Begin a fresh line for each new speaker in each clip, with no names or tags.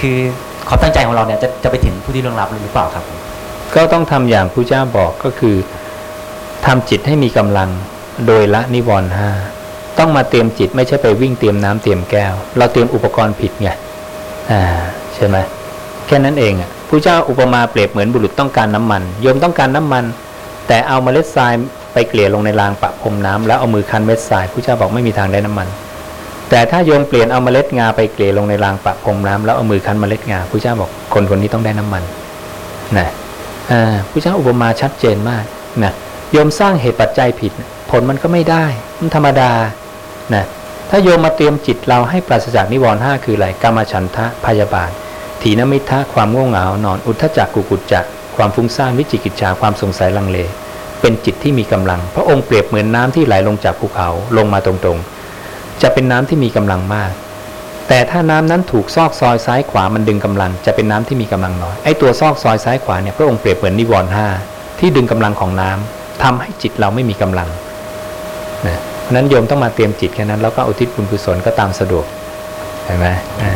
คือความตั้งใจของเราเนี่ยจะจะไปถึงผู้ที่ล่วงลับหรือเปล่าครับ
ก็ต้องทำอย่างพระเจ้าบอกก็คือทำจิตให้มีกำลังโดยละนิวรณ์ห้าต้องมาเตรียมจิตไม่ใช่ไปวิ่งเตรียมน้ำเตรียมแก้ว เราเตรียมอุปกรณ์ผิดไงอ่าใช่ไหมแค่นั้นเองอะพระเจ้าอุปมาเปรียบเหมือนบุรุษต้องการน้ำมันโยมต้องการน้ำมัน แต่เอาเมล็ดทรายไปเกลี่ยลงในรางปะพรมน้ำแล้วเอามือคันเม็ดทรายพระเจ้าบอกไม่มีทางได้น้ำมัน แต่ถ้าโยมเปลี่ยนเอาเมล็ดงาไปเกลี่ยลงในรางปะพรมน้ำแล้วเอามือคันเมล็ดงาพระเจ้าบอกคนคนนี้ต้องได้น้ำมันนะอ่าพระเจ้าอุปมาชัดเจนมากนะโยมสร้างเหตุปัจจัยผิด ผลมันก็ไม่ได้ มันธรรมดานะถ้าโยมมาเตรียมจิตเราให้ปราศจากนิวรณ์ห้าคืออะไรกามฉันทะพยาบาทถีนมิทะความง่วงเหงานอนอุทธจักกุกุจจะความฟุ้งซ่านวิจิกิจฉาความสงสัยลังเล เป็นจิตที่มีกำลัง พระองค์เปรียบเหมือนน้ำที่ไหลลงจากภูเขาลงมาตรงๆ จะเป็นน้ำที่มีกำลังมาก แต่ถ้าน้ำนั้นถูกซอกซอยซ้ายขวามันดึงกำลัง จะเป็นน้ำที่มีกำลังน้อยไอ้ตัวซอกซอยซ้ายขวาเนี่ยพระองค์เปรียบเหมือนนิวรณ์ห้าที่ดึงกำลังของน้ำทำให้จิตเราไม่มีกำลังนะเพราะนั้นโยมต้องมาเตรียมจิตแค่นั้นแล้วก็อุทิศบุญกุศลก็ตามสะดวกเห็นไหมอ่า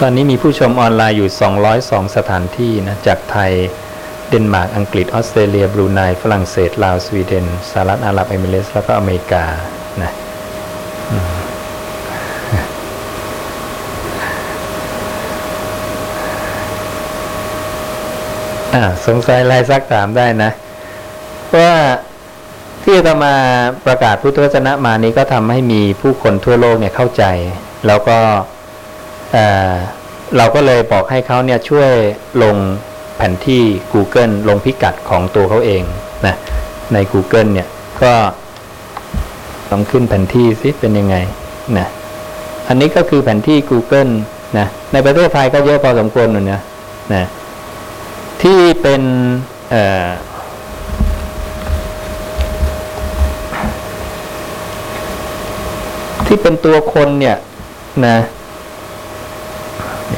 ตอนนี้มีผู้ชมออนไลน์อยู่ 202 สถานที่นะ จากไทย ดนมาร์กอังกฤษออสเตรเลียบรูไนฝรั่งเศสลาวสวีเดนสหรัฐอาหรับเอมิเรตส์แล้วก็อเมริกานะสงสัยอะไรซักถามได้นะ ว่าที่จะมาประกาศพุทธวจนะมานี้ก็ทำให้มีผู้คนทั่วโลกเนี่ยเข้าใจ แล้วก็เราก็เลยบอกให้เขาเนี่ยช่วยลง แผนที่ Google ลงพิกัดของตัวเขาเองนะใน Google เนี่ยก็ต้องขึ้นแผนที่สิเป็นยังไงนะอันนี้ก็คือแผนที่ Google นะในประเทศไทยก็เยอะพอสมควรหน่อยนะนะที่เป็นเอ่อที่เป็นตัวคนเนี่ยนะ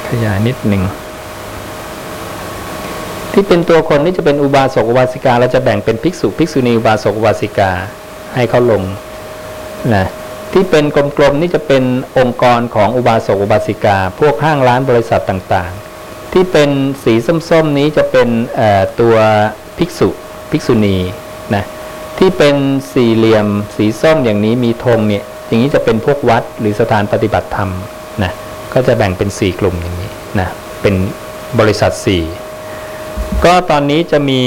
ขยายนิดหนึ่ง ที่เป็นตัวคนนี่จะเป็นอุบาสกอุบาสิกา เราจะแบ่งเป็นภิกษุภิกษุณีอุบาสกอุบาสิกาให้เขาลงนะที่เป็นกลมๆนี่จะเป็นองค์กรของอุบาสกอุบาสิกา พวกห้างร้านบริษัทต่างๆ ที่เป็นสีส้มๆนี้จะเป็นตัวภิกษุภิกษุณีนะที่เป็นสี่เหลี่ยมสีส้มอย่างนี้มีธงเนี่ยอย่างนี้จะเป็นพวกวัดหรือสถานปฏิบัติธรรมนะก็จะแบ่งเป็นสี่กลุ่มอย่างนี้นะเป็นบริษัทสี่ ก็ตอนนี้จะมี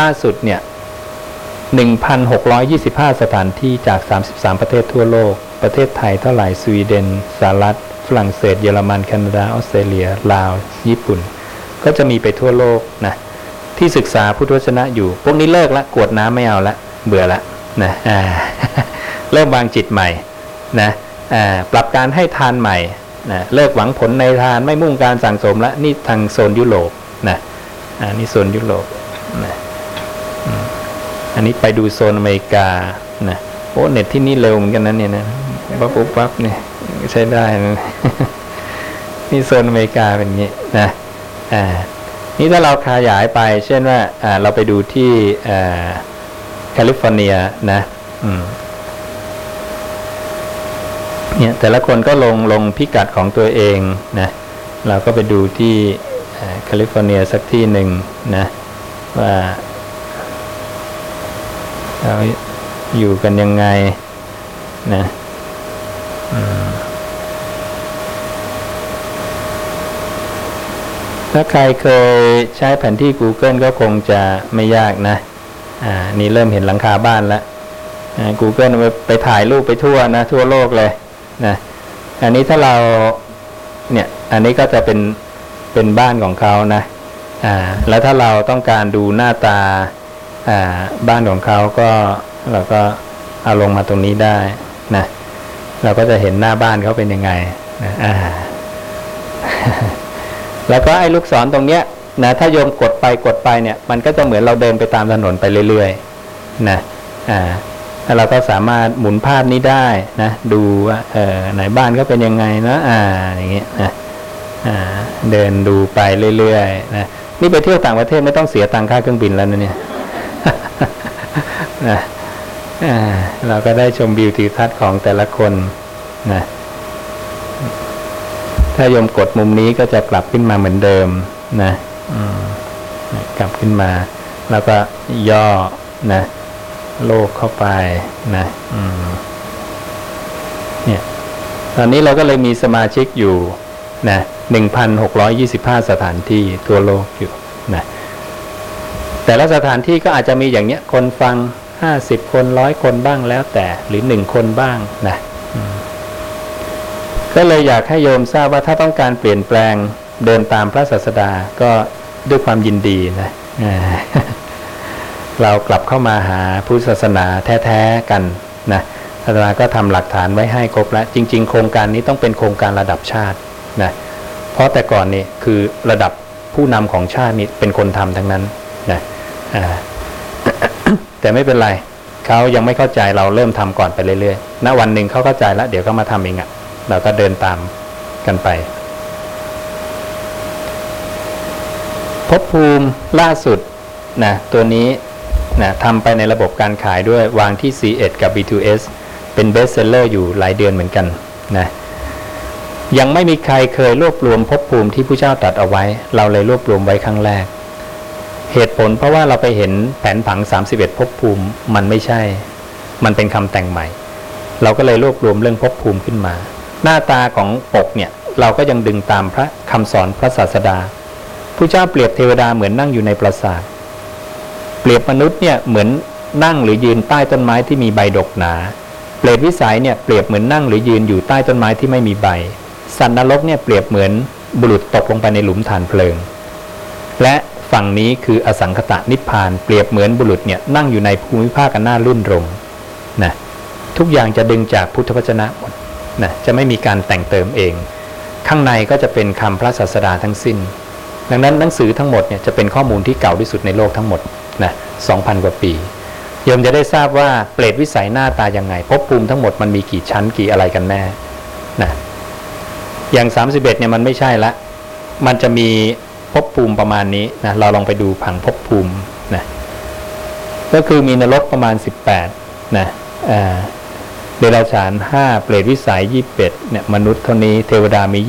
ล่าสุดเนี่ย 1,625 สถานที่จาก 33 ประเทศทั่วโลก ประเทศไทยเท่าไหร่ สวีเดน สหรัฐ ฝรั่งเศส เยอรมัน แคนาดา ออสเตรเลีย ลาว ญี่ปุ่น ก็จะมีไปทั่วโลกนะ ที่ศึกษาพุทธวจนะอยู่ พวกนี้เลิกละ กวดน้ำไม่เอาละ เบื่อละนะเริ่มวางจิตใหม่นะปรับการให้ทานใหม่นะเลิกหวังผลในทานไม่มุ่งการสั่งสมละ นี่ทางโซนยุโรปนะ อ่านี่โซนยุโรปนะอันนี้ไปดูโซนอเมริกานะโอ้เน็ตที่นี่เร็วเหมือนกันนะเนี่ยนะปั๊บปุ๊บปั๊บเนี่ยใช้ได้นะนี่โซนอเมริกาเป็นอย่างนี้นะอ่านี่ถ้าเราขยายไป เช่นว่าอ่าเราไปดูที่อ่าแคลิฟอร์เนียนะอืมเนี่ยแต่ละคนก็ลงลงพิกัดของตัวเองนะ เราก็ไปดูที่อ่า แคลิฟอร์เนียสักที่หนึ่งนะว่าเราอยู่กันยังไงนะถ้าใครเคยใช้แผนที่ Google ก็คงจะไม่ยากนะ อ่า นี่เริ่มเห็นหลังคาบ้านแล้วอ่า Google ไปไปถ่ายรูปไปทั่วนะ ทั่วโลกเลยนะ อันนี้ถ้าเรา เนี่ย อันนี้ก็จะเป็น เป็นบ้านของเขานะอ่าแล้วถ้าเราต้องการดูหน้าตาอ่าบ้านของเขาก็เราก็เอาลงมาตรงนี้ได้นะเราก็จะเห็นหน้าบ้านเขาเป็นยังไงนะอ่าแล้วก็ไอ้ลูกศรตรงเนี้ยนะถ้าโยมกดไปกดไปเนี่ย มันก็จะเหมือนเราเดินไปตามถนนไปเรื่อยๆนะอ่าแล้วเราก็สามารถหมุนภาพนี้ได้นะ ดูว่าเออไหนบ้านก็เป็นยังไงนะอ่าอย่างเงี้ยนะอ่า เดินดูไปเรื่อยๆนะนี่ไปเที่ยวต่างประเทศไม่ต้องเสียตังค่าเครื่องบินแล้วนะเนี่ยนะเราก็ได้ชมวิวทิวทัศน์ของแต่ละคนนะถ้ายมกดมุมนี้ก็จะกลับขึ้นมาเหมือนเดิมนะกลับขึ้นมา แล้วก็ย่อนะ โลกเข้าไปนะเนี่ย ตอนนี้เราก็เลยมีสมาชิกอยู่นะ หนึ่งพันหกร้อยยี่สิบห้าสถานที่ทั่วโลกอยู่นะแต่ละสถานที่ก็อาจจะมีอย่างเนี้ยคนฟังห้าสิบคนร้อยคนบ้างแล้วแต่หรือหนึ่งคนบ้างนะก็เลยอยากให้โยมทราบว่าถ้าต้องการเปลี่ยนแปลงเดินตามพระศาสดาก็ด้วยความยินดีนะเรากลับเข้ามาหาพุทธศาสนาแท้ๆกันนะอาตมาก็ทำหลักฐานไว้ให้ครบแล้ว จริง ๆ โครงการนี้ต้องเป็นโครงการระดับชาตินะ เพราะแต่ก่อนนี่คือระดับผู้นำของชาตินี่เป็นคนทำทั้งนั้นนะแต่ไม่เป็นไรเขายังไม่เข้าใจเราเริ่มทำก่อนไปเรื่อยๆณวันหนึ่งเขาเข้าใจแล้ว เดี๋ยวเขามาทำเองอะ่ะเราก็เดินตามกันไปภพภูมิล่าสุดนะตัวนี้นะทำไปในระบบการขายด้วยวางที่ C1 กับ B2S เป็นเบสเซลเลอร์อยู่หลายเดือนเหมือนกันนะ ยังไม่มีใครเคยรวบรวมภพภูมิที่ผู้เจ้าตรัดเอาไว้ เราเลยรวบรวมไว้ครั้งแรก เหตุผลเพราะว่าเราไปเห็นแผนผัง 31ภพภูมิมันไม่ใช่ มันเป็นคำแต่งใหม่ เราก็เลยรวบรวมเรื่องภพภูมิขึ้นมา หน้าตาของปกเนี่ยเราก็ยังดึงตามพระคำสอนพระศาสดาผู้เจ้าเปรียบเทวดาเหมือนนั่งอยู่ในปราสาทเปรียบมนุษย์เนี่ยเหมือนนั่งหรือยืนใต้ต้นไม้ที่มีใบดกหนา เปรตวิสัยเนี่ยเปรียบเหมือนนั่งหรือยืนอยู่ใต้ต้นไม้ที่ไม่มีใบ สัตว์นรกเนี่ยเปรียบเหมือนบุรุษตกลงไปในหลุมฐานเพลิง และฝั่งนี้คืออสังคตะนิพพานเปรียบเหมือนบุรุษเนี่ยนั่งอยู่ในภูมิภาคอันน่ารื่นรมนะทุกอย่างจะดึงจากพุทธวจนะหมดนะจะไม่มีการแต่งเติมเอง ข้างในก็จะเป็นคำพระศาสดาทั้งสิ้น ดังนั้นหนังสือทั้งหมดเนี่ยจะเป็นข้อมูลที่เก่าที่สุดในโลกทั้งหมดนะ2,000กว่าปีโยมจะได้ทราบว่าเปรตวิสัยหน้าตายังไงภพภูมิทั้งหมดมันมีกี่ชั้นกี่อะไรกันแน่นะ อย่าง 31เนี่ยมันไม่ใช่ละ มันจะมีภพภูมิประมาณนี้นะเราลองไปดูผังภพภูมินะก็คือมีนรกประมาณ 18นะเดรัจฉาน5เปรตวิสัย 21เนี่ยมนุษย์เท่านี้เทวดามี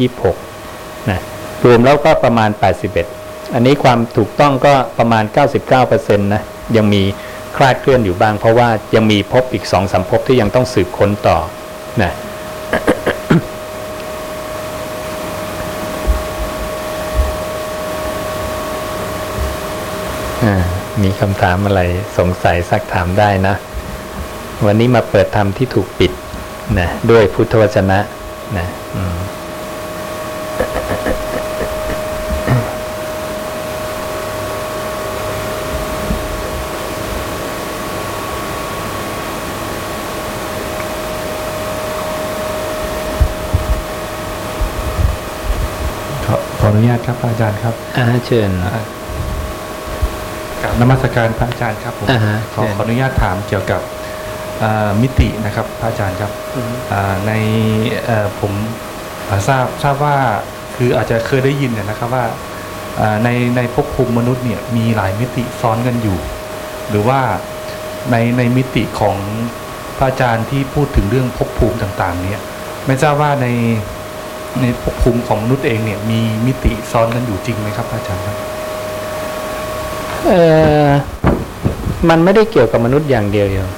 26นะรวมแล้วก็ประมาณ 81 อันนี้ความถูกต้องก็ประมาณ 99%นะยังมีคลาดเคลื่อนอยู่บ้าง เพราะว่ายังมีภพอีก2อสามภพที่ยังต้องสืบค้นต่อนะ อ่า มีคำถามอะไรสงสัยสักถามได้นะ วันนี้มาเปิดธรรมที่ถูกปิดนะด้วยพุทธวจนะนะอืม
ขอขออนุญาตครับพระอาจารย์ครับ
อ่าเชิญ
กับนมัสการพระอาจารย์ครับผม
อ่าฮะ
ขอ
เชิญ
ขออนุญาตถามเกี่ยวกับอ่ามิตินะครับพระอาจารย์ครับอ่าในเอ่อผมอ่าทราบทราบว่าคืออาจจะเคยได้ยินเนี่ยนะครับว่าอ่าในในภพภูมิมนุษย์เนี่ยมีหลายมิติซ้อนกันอยู่ หรือว่าในในมิติของพระอาจารย์ที่พูดถึงเรื่องภพภูมิต่างๆ เนี่ยไม่ทราบว่าในในภพภูมิของมนุษย์เองเนี่ยมีมิติซ้อนกันอยู่จริงไหมครับพระอาจารย์ครับ
เออมันไม่ได้เกี่ยวกับมนุษย์อย่างเดียวโยม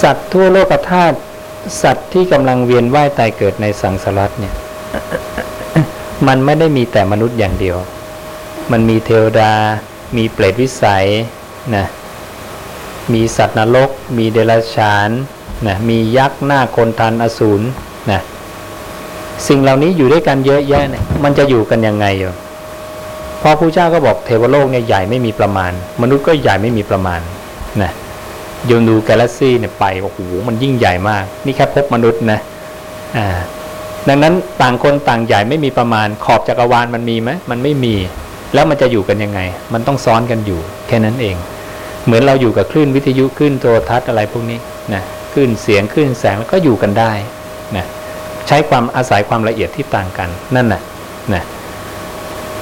สัตว์ทั่วโลกธาตุสัตว์ที่กำลังเวียนว่ายตายเกิดในสังสารวัฏเนี่ย มันไม่ได้มีแต่มนุษย์อย่างเดียว มันมีเทวดา มีเปรตวิสัยนะ มีสัตว์นรก มีเดรัจฉานนะมียักษ์หน้าคนทันอสูรนะสิ่งเหล่านี้อยู่ด้วยกันเยอะแยะเนี่ยมันจะอยู่กันยังไงโยม เพราะพระเจ้าก็บอกเทวโลกเนี่ยใหญ่ไม่มีประมาณ มนุษย์ก็ใหญ่ไม่มีประมาณนะโยมดูกาแล็กซี่เนี่ยไปโอ้โหมันยิ่งใหญ่มาก นี่แค่พบมนุษย์นะอ่าดังนั้นต่างคนต่างใหญ่ไม่มีประมาณ ขอบจักรวาลมันมีไหมมันไม่มี แล้วมันจะอยู่กันยังไง มันต้องซ้อนกันอยู่ แค่นั้นเอง เหมือนเราอยู่กับคลื่นวิทยุคลื่นโทรทัศน์อะไรพวกนี้นะคลื่นเสียงคลื่นแสงแล้วก็อยู่กันได้นะใช้ความอาศัยความละเอียดที่ต่างกันนั่นน่ะนะ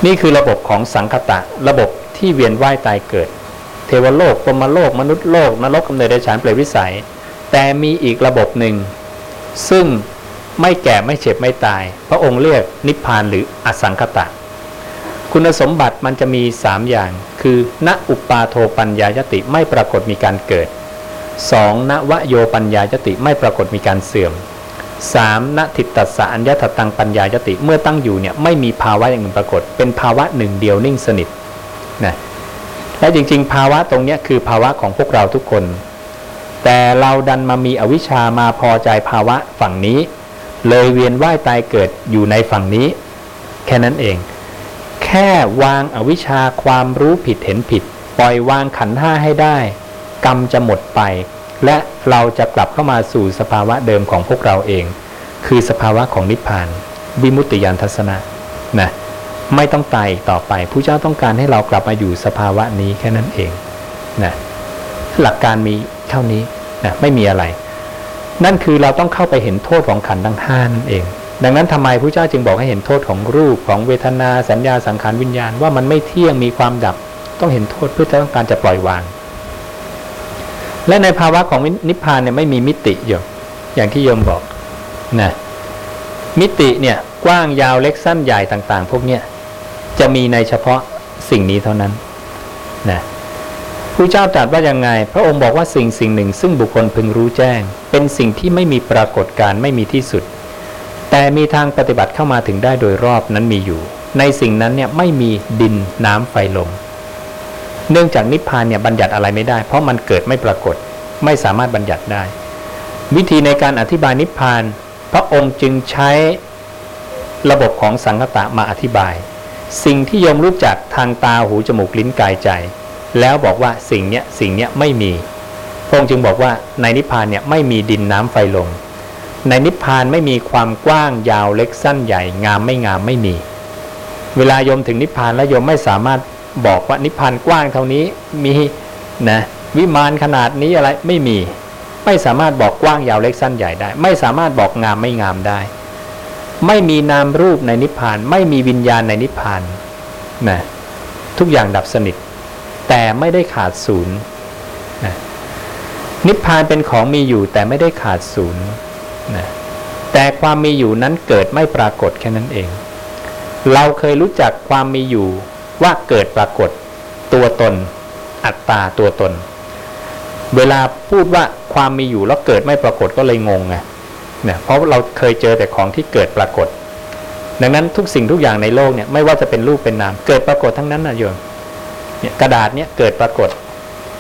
นี่คือระบบของสังคตะ ระบบที่เวียนว่ายตายเกิด เทวโลกพรมโลก มนุษย์โลก นรกกำเนิดเดรัจฉานเปรตวิสัย แต่มีอีกระบบหนึ่ง ซึ่งไม่แก่ไม่เจ็บไม่ตาย พระองค์เรียกนิพพานหรืออสังคตะ คุณสมบัติมันจะมี 3 อย่าง คือณอุปาโทปัญญายติไม่ปรากฏมีการเกิด 2. ณวโยปัญญายติไม่ปรากฏมีการเสื่อม 3. ณทิตตัสสะอัญญตตังปัญญายติเมื่อตั้งอยู่เนี่ยไม่มีภาวะอย่างอื่นปรากฏ เป็นภาวะหนึ่งเดียวนิ่งสนิทนะและจริง ๆ ภาวะตรงนี้คือภาวะของพวกเราทุกคน แต่เราดันมามีอวิชชามาพอใจภาวะฝั่งนี้ เลยเวียนว่ายตายเกิดอยู่ในฝั่งนี้ แค่นั้นเอง แค่วางอวิชชาความรู้ผิดเห็นผิด ปล่อยวางขันห้าให้ได้ กรรมจะหมดไป และเราจะกลับเข้ามาสู่สภาวะเดิมของพวกเราเอง คือสภาวะของนิพพาน วิมุตติยานทัศนะนะไม่ต้องตายอีกต่อไปผู้เจ้าต้องการให้เรากลับมาอยู่สภาวะนี้แค่นั้นเองนะหลักการมีเท่านี้นะไม่มีอะไร นั่นคือเราต้องเข้าไปเห็นโทษของขันธ์ทั้งห้านั่นเอง ดังนั้นทำไมพระเจ้าจึงบอกให้เห็นโทษของรูปของเวทนาสัญญาสังขารวิญญาณว่ามันไม่เที่ยงมีความดับ ต้องเห็นโทษเพื่อจะต้องการจะปล่อยวาง และในภาวะของนิพพานเนี่ยไม่มีมิติอยู่อย่างที่โยมบอกนะมิติเนี่ยกว้างยาวเล็กสั้นใหญ่ต่าง ๆ พวกเนี้ยจะมีในเฉพาะสิ่งนี้เท่านั้นนะผู้เจ้าตรัสว่ายังไง พระองค์บอกว่าสิ่งสิ่งหนึ่ง ซึ่งบุคคลพึงรู้แจ้ง เป็นสิ่งที่ไม่มีปรากฏการไม่มีที่สุด แต่มีทางปฏิบัติเข้ามาถึงได้โดยรอบนั้นมีอยู่ ในสิ่งนั้นเนี่ยไม่มีดินน้ำไฟลม เนื่องจากนิพพานเนี่ยบัญญัติอะไรไม่ได้ เพราะมันเกิดไม่ปรากฏ ไม่สามารถบัญญัติได้ วิธีในการอธิบายนิพพาน พระองค์จึงใช้ระบบของสังคตะมาอธิบาย สิ่งที่โยมรู้จักทางตาหูจมูกลิ้นกายใจ แล้วบอกว่าสิ่งเนี้ยสิ่งเนี้ยไม่มีพระองค์จึงบอกว่าในนิพพานเนี่ยไม่มีดินน้ำไฟลมในนิพพานไม่มีความกว้างยาวเล็กสั้นใหญ่งามไม่งามไม่มี เวลาโยมถึงนิพพานแล้วโยมไม่สามารถ บอกว่านิพพานกว้างเท่านี้มีนะวิมานขนาดนี้อะไรไม่มี ไม่สามารถบอกกว้างยาวเล็กสั้นใหญ่ได้ ไม่สามารถบอกงามไม่งามได้ ไม่มีนามรูปในนิพพาน ไม่มีวิญญาณในนิพพานนะทุกอย่างดับสนิท แต่ไม่ได้ขาดศูนย์นะนิพพานเป็นของมีอยู่แต่ไม่ได้ขาดศูนย์นะแต่ความมีอยู่นั้นเกิดไม่ปรากฏแค่นั้นเอง เราเคยรู้จักความมีอยู่ ว่าเกิดปรากฏตัวตน อัตตาตัวตน เวลาพูดว่าความมีอยู่แล้วเกิดไม่ปรากฏก็เลยงงไงเนี่ยเพราะเราเคยเจอแต่ของที่เกิดปรากฏ ดังนั้นทุกสิ่งทุกอย่างในโลกเนี่ยไม่ว่าจะเป็นรูปเป็นนาม เกิดปรากฏทั้งนั้นนะโยมเนี่ยกระดาษเนี่ยเกิดปรากฏ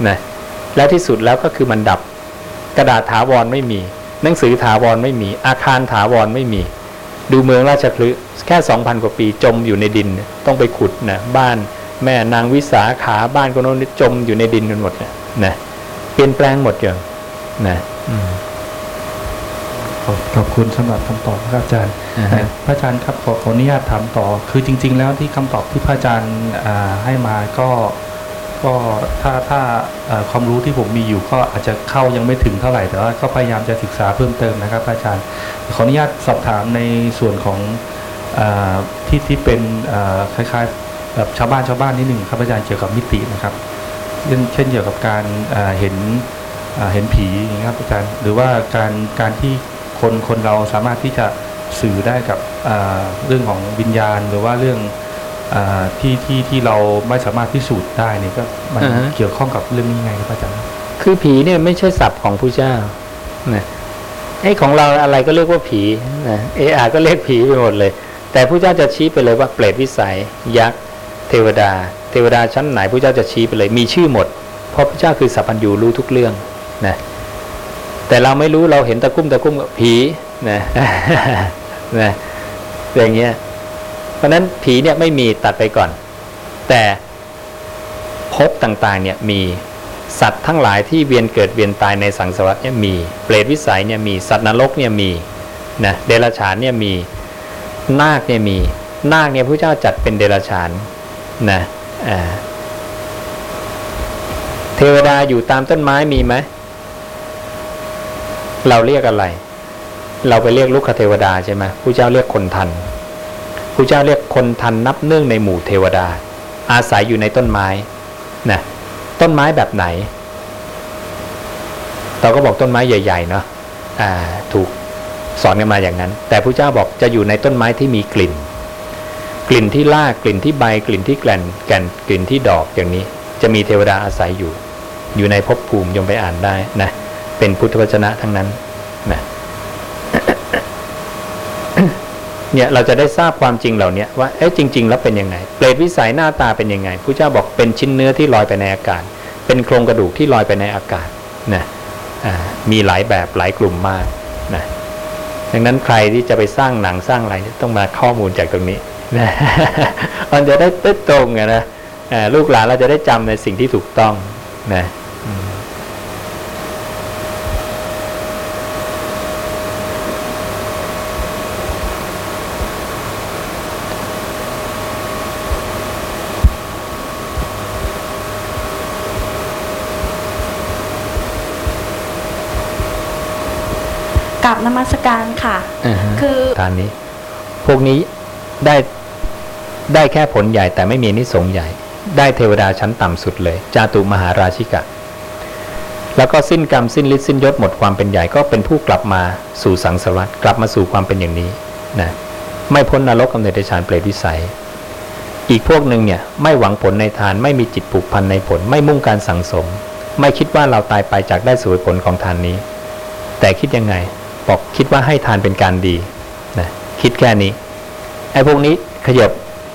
นะและที่สุดแล้วก็คือมันดับ กระดาษถาวรไม่มี หนังสือถาวรไม่มี อาคารถาวรไม่มี ดูเมืองราชคลึแค่สองพันกว่าปีจมอยู่ในดิน ต้องไปขุดนะบ้านแม่นางวิสาขาบ้านคนโน้นจมอยู่ในดินกันหมดนะนะเปลี่ยนแปลงหมดอย่างนะอืม
ขอบขอบคุณสำหรับคำตอบครับอาจารย์
อ่าฮะ
พระอาจารย์ครับขอขออนุญาตถามต่อ คือจริง ๆ แล้วที่คำตอบที่พระอาจารย์อ่าให้มาก็ก็ถ้าถ้าเอ่อความรู้ที่ผมมีอยู่ก็อาจจะเข้ายังไม่ถึงเท่าไหร่แต่ว่าก็พยายามจะศึกษาเพิ่มเติมนะครับพระอาจารย์ ขออนุญาตสอบถามในส่วนของอา ที่ที่เป็นอ่าคล้ายๆแบบชาวบ้านชาวบ้านนิดหนึ่งครับอาจารย์เกี่ยวกับมิตินะครับเช่นเช่นเกี่ยวกับการอ่าเห็นอ่าเห็นผีอย่างนี้ยครับอาจารย์หรือว่าการการที่คนคนเราสามารถที่จะสื่อได้กับอ่าเรื่องของวิญญาณ หรือว่าเรื่องอาที่ที่ที่เราไม่สามารถพิสูจน์ได้นี่ก็มัน
อ่าฮะ
เกี่ยวข้องกับเรื่องนี้ไงครับอาจารย์
คือผีเนี่ยไม่ใช่ศัพท์ของผู้เจ้านะไอ้ของเราอะไรก็เรียกว่าผีนะเออาก็เรียกผีไปหมดเลย แต่ผู้เจ้าจะชี้ไปเลยว่าเปรตวิสัย ยักษ์เทวดา เทวดาชั้นไหนผู้เจ้าจะชี้ไปเลย มีชื่อหมด เพราะพระเจ้าคือสัพพัญญูรู้ทุกเรื่องนะแต่เราไม่รู้เราเห็นตะคุ่มตะคุ่มผีนะนะอย่างเงี้ยเพราะฉะนั้นผีเนี่ยไม่มีตัดไปก่อน แต่ภพต่างๆเนี่ยมีสัตว์ทั้งหลายที่เวียนเกิดเวียนตายในสังสารวัฏเนี่ยมี เปรตวิสัยเนี่ยมีสัตว์นรกเนี่ยมีนะเดรัจฉานเนี่ยมี นาคเนี่ยมีนาคเนี่ยพระเจ้าจัดเป็นเดรัจฉานนะเทวดาอยู่ตามต้นไม้มีไหมเราเรียกอะไร เราไปเรียกลูกคเทวดาใช่ไหมผู้เจ้าเรียกคนทันผู้เจ้าเรียกคนทันนับเนื่องในหมู่เทวดา อาศัยอยู่ในต้นไม้นะต้นไม้แบบไหน เราก็บอกต้นไม้ใหญ่ๆเนาะอ่าถูก สอนกันมาอย่างนั้น แต่พระเจ้าบอกจะอยู่ในต้นไม้ที่มีกลิ่น กลิ่นที่รากกลิ่นที่ใบกลิ่นที่แกลนแก่นกลิ่นที่ดอกอย่างนี้ จะมีเทวดาอาศัยอยู่ อยู่ในภพภูมิยมไปอ่านได้นะเป็นพุทธวจนะทั้งนั้นนะเนี่ยเราจะได้ทราบความจริงเหล่านี้ว่าเอ๊ะจริง ๆ แล้วเป็นยังไง เปรตวิสัยหน้าตาเป็นยังไงพระเจ้าบอกเป็นชิ้นเนื้อที่ลอยไปในอากาศ เป็นโครงกระดูกที่ลอยไปในอากาศนะมีหลายแบบหลายกลุ่มมาก ดังนั้นใครที่จะไปสร้างหนังสร้างอะไรต้องมาข้อมูลจากตรงนี้นะมันจะได้ต้ตรงไงนะลูกหลานเราจะได้จำในสิ่งที่ถูกต้องนะ
บนมัสการค่ะ
อ่าฮะ
คือ
ทานนี้ พวกนี้ได้ได้แค่ผลใหญ่แต่ไม่มีนิสงส์ใหญ่ ได้เทวดาชั้นต่ำสุดเลย จาตุมหาราชิกะ แล้วก็สิ้นกรรมสิ้นฤทธิ์สิ้นยศหมดความเป็นใหญ่ก็เป็นผู้กลับมาสู่สังสารวัฏกลับมาสู่ความเป็นอย่างนี้นะไม่พ้นนรกกำเนิดเดชานเปรตวิสัย อีกพวกหนึ่งเนี่ยไม่หวังผลในทานไม่มีจิตผูกพันในผล ไม่มุ่งการสังสม ไม่คิดว่าเราตายไปจากได้สู่ผลของทานนี้ แต่คิดยังไง บอกคิดว่าให้ทานเป็นการดีนะคิดแค่นี้ไอ้พวกนี้ขยับ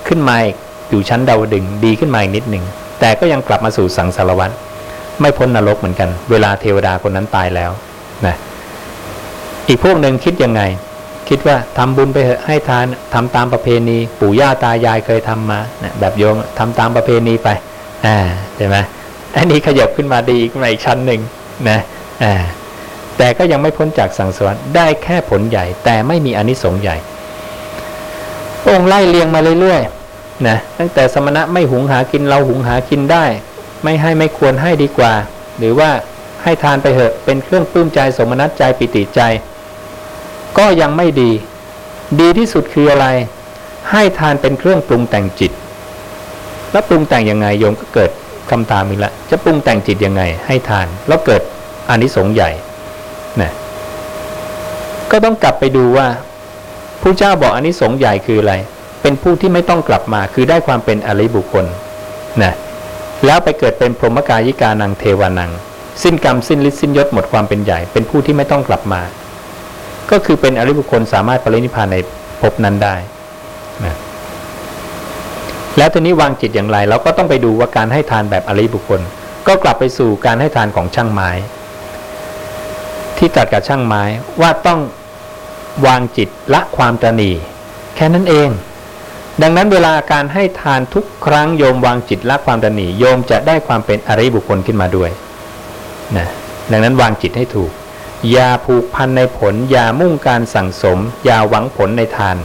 ขึ้นมาอีกอยู่ชั้นดาวดึงดีขึ้นมาอีกนิดหนึ่งแต่ก็ยังกลับมาสู่สังสารวัฏไม่พ้นนรกเหมือนกัน เวลาเทวดาคนนั้นตายแล้วนะอีกพวกหนึ่งคิดยังไง คิดว่าทำบุญไปเถอะให้ทานทำตามประเพณี ปู่ย่าตายายเคยทำมานะแบบโยมทำตามประเพณีไปอ่าใช่ไหมอันนี้ขยับขึ้นมาดีขึ้นมาอีกชั้นหนึ่งนะอ่า แต่ก็ยังไม่พ้นจากสังสารได้แค่ผลใหญ่ แต่ไม่มีอนิสงส์ใหญ่ องค์ไล่เลียงมาเรื่อยๆนะตั้งแต่สมณะไม่หุงหากินเราหุงหากินได้ ไม่ให้ไม่ควรให้ดีกว่า หรือว่าให้ทานไปเถอะเป็นเครื่องปลื้มใจสมนัตใจปิติใจ ก็ยังไม่ดี ดีที่สุดคืออะไร ให้ทานเป็นเครื่องปรุงแต่งจิต แล้วปรุงแต่งยังไงโยมก็เกิดคำถามอีกล้วจะปรุงแต่งจิตยังไง ให้ทานแล้วเกิดอานิสงส์ใหญ่ นะก็ต้องกลับไปดูว่าผู้เจ้าบอกอันนี้สงใหญ่คืออะไร เป็นผู้ที่ไม่ต้องกลับมาคือได้ความเป็นอริบุคคลนะแล้วไปเกิดเป็นพรหมกายิกานังเทวานัง สิ้นกรรมสิ้นฤทธิ์สิ้นยศหมดความเป็นใหญ่ เป็นผู้ที่ไม่ต้องกลับมา ก็คือเป็นอริบุคคลสามารถปรินิพพานในภพนั้นได้นะแล้วทีนี้วางจิตอย่างไร เราก็ต้องไปดูว่าการให้ทานแบบอริบุคคล ก็กลับไปสู่การให้ทานของช่างไม้ ที่ตัดกับช่างไม้ว่าต้องวางจิตละความตนีแค่นั้นเอง ดังนั้นเวลาการให้ทานทุกครั้งโยมวางจิตละความตนีโยมจะได้ความเป็นอริบุคคลขึ้นมาด้วยนะดังนั้นวางจิตให้ถูก อย่าผูกพันในผล อย่ามุ่งการสั่งสม อย่าหวังผลในทาน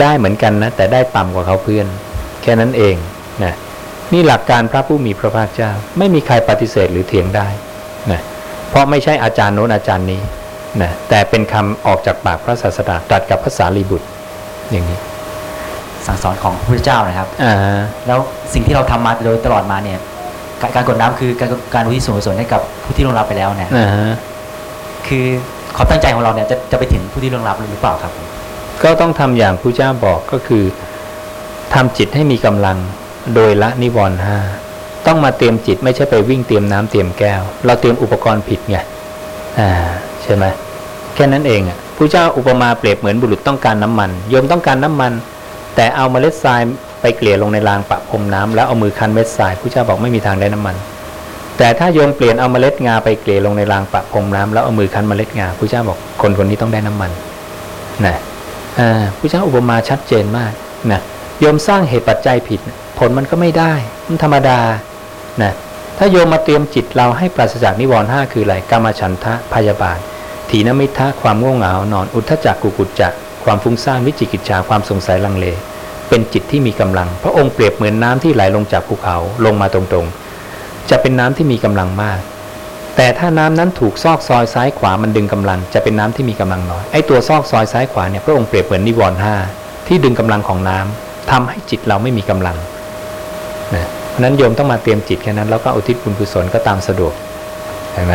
ได้เหมือนกันนะ แต่ได้ต่ำกว่าเขาเพื่อน แค่นั้นเองนะนี่หลักการพระผู้มีพระภาคเจ้า ไม่มีใครปฏิเสธหรือเถียงได้นะ เพราะไม่ใช่อาจารย์โน้นอาจารย์นี้นะแต่เป็นคำออกจากปากพระศาสดาตรัสกับภาษาลีบุตร อย่างนี้
สั่งสอนของพระพุทธเจ้านะครับ
อ่า
แล้วสิ่งที่เราทำมาโดยตลอดมาเนี่ย การการกดน้ำคือการการอุทิศส่วนกุศลให้กับผู้ที่ล่วงลับไปแล้วเนี่ย
อ่าฮะ
คือความตั้งใจของเราเนี่ยจะจะไปถึงผู้ที่ล่วงลับหรือเปล่าครับผม
ก็ต้องทำอย่างพระเจ้าบอกก็คือทำจิตให้มีกำลังโดยละนิวรณ์ห้า ต้องมาเตรียมจิตไม่ใช่ไปวิ่งเตรียมน้ำเตรียมแก้ว เราเตรียมอุปกรณ์ผิดไงอ่าใช่ไหมแค่นั้นเองอะพระเจ้าอุปมาเปรียบเหมือนบุรุษต้องการน้ำมันโยมต้องการน้ำมัน แต่เอาเมล็ดทรายไปเกลี่ยลงในรางปะพรมน้ำแล้วเอามือคั้นเม็ดทรายพระเจ้าบอกไม่มีทางได้น้ำมัน แต่ถ้าโยมเปลี่ยนเอาเมล็ดงาไปเกลี่ยลงในรางปะพรมน้ำแล้วเอามือคั้นเมล็ดงาพระเจ้าบอกคนคนนี้ต้องได้น้ำมันนะอ่าพระเจ้าอุปมาชัดเจนมากนะโยมสร้างเหตุปัจจัยผิด ผลมันก็ไม่ได้ มันธรรมดา นะถ้าโยมมาเตรียมจิตเราให้ปราศจากนิวรณ์ห้าคืออะไรกามฉันทะพยาบาทถีนมิทะความง่วงเหงานอน อุทธจักกุกุจจะความฟุ้งซ่านวิจิกิจฉาความสงสัยลังเล เป็นจิตที่มีกำลัง พระองค์เปรียบเหมือนน้ำที่ไหลลงจากภูเขาลงมาตรงๆ จะเป็นน้ำที่มีกำลังมาก แต่ถ้าน้ำนั้นถูกซอกซอยซ้ายขวามันดึงกำลัง จะเป็นน้ำที่มีกำลังน้อยไอ้ตัวซอกซอยซ้ายขวาเนี่ยพระองค์เปรียบเหมือนนิวรณ์ห้าที่ดึงกำลังของน้ำทำให้จิตเราไม่มีกำลังนะ นั้นโยมต้องมาเตรียมจิตแค่นั้น แล้วก็อุทิศบุญกุศลก็ตามสะดวกเห็นไหม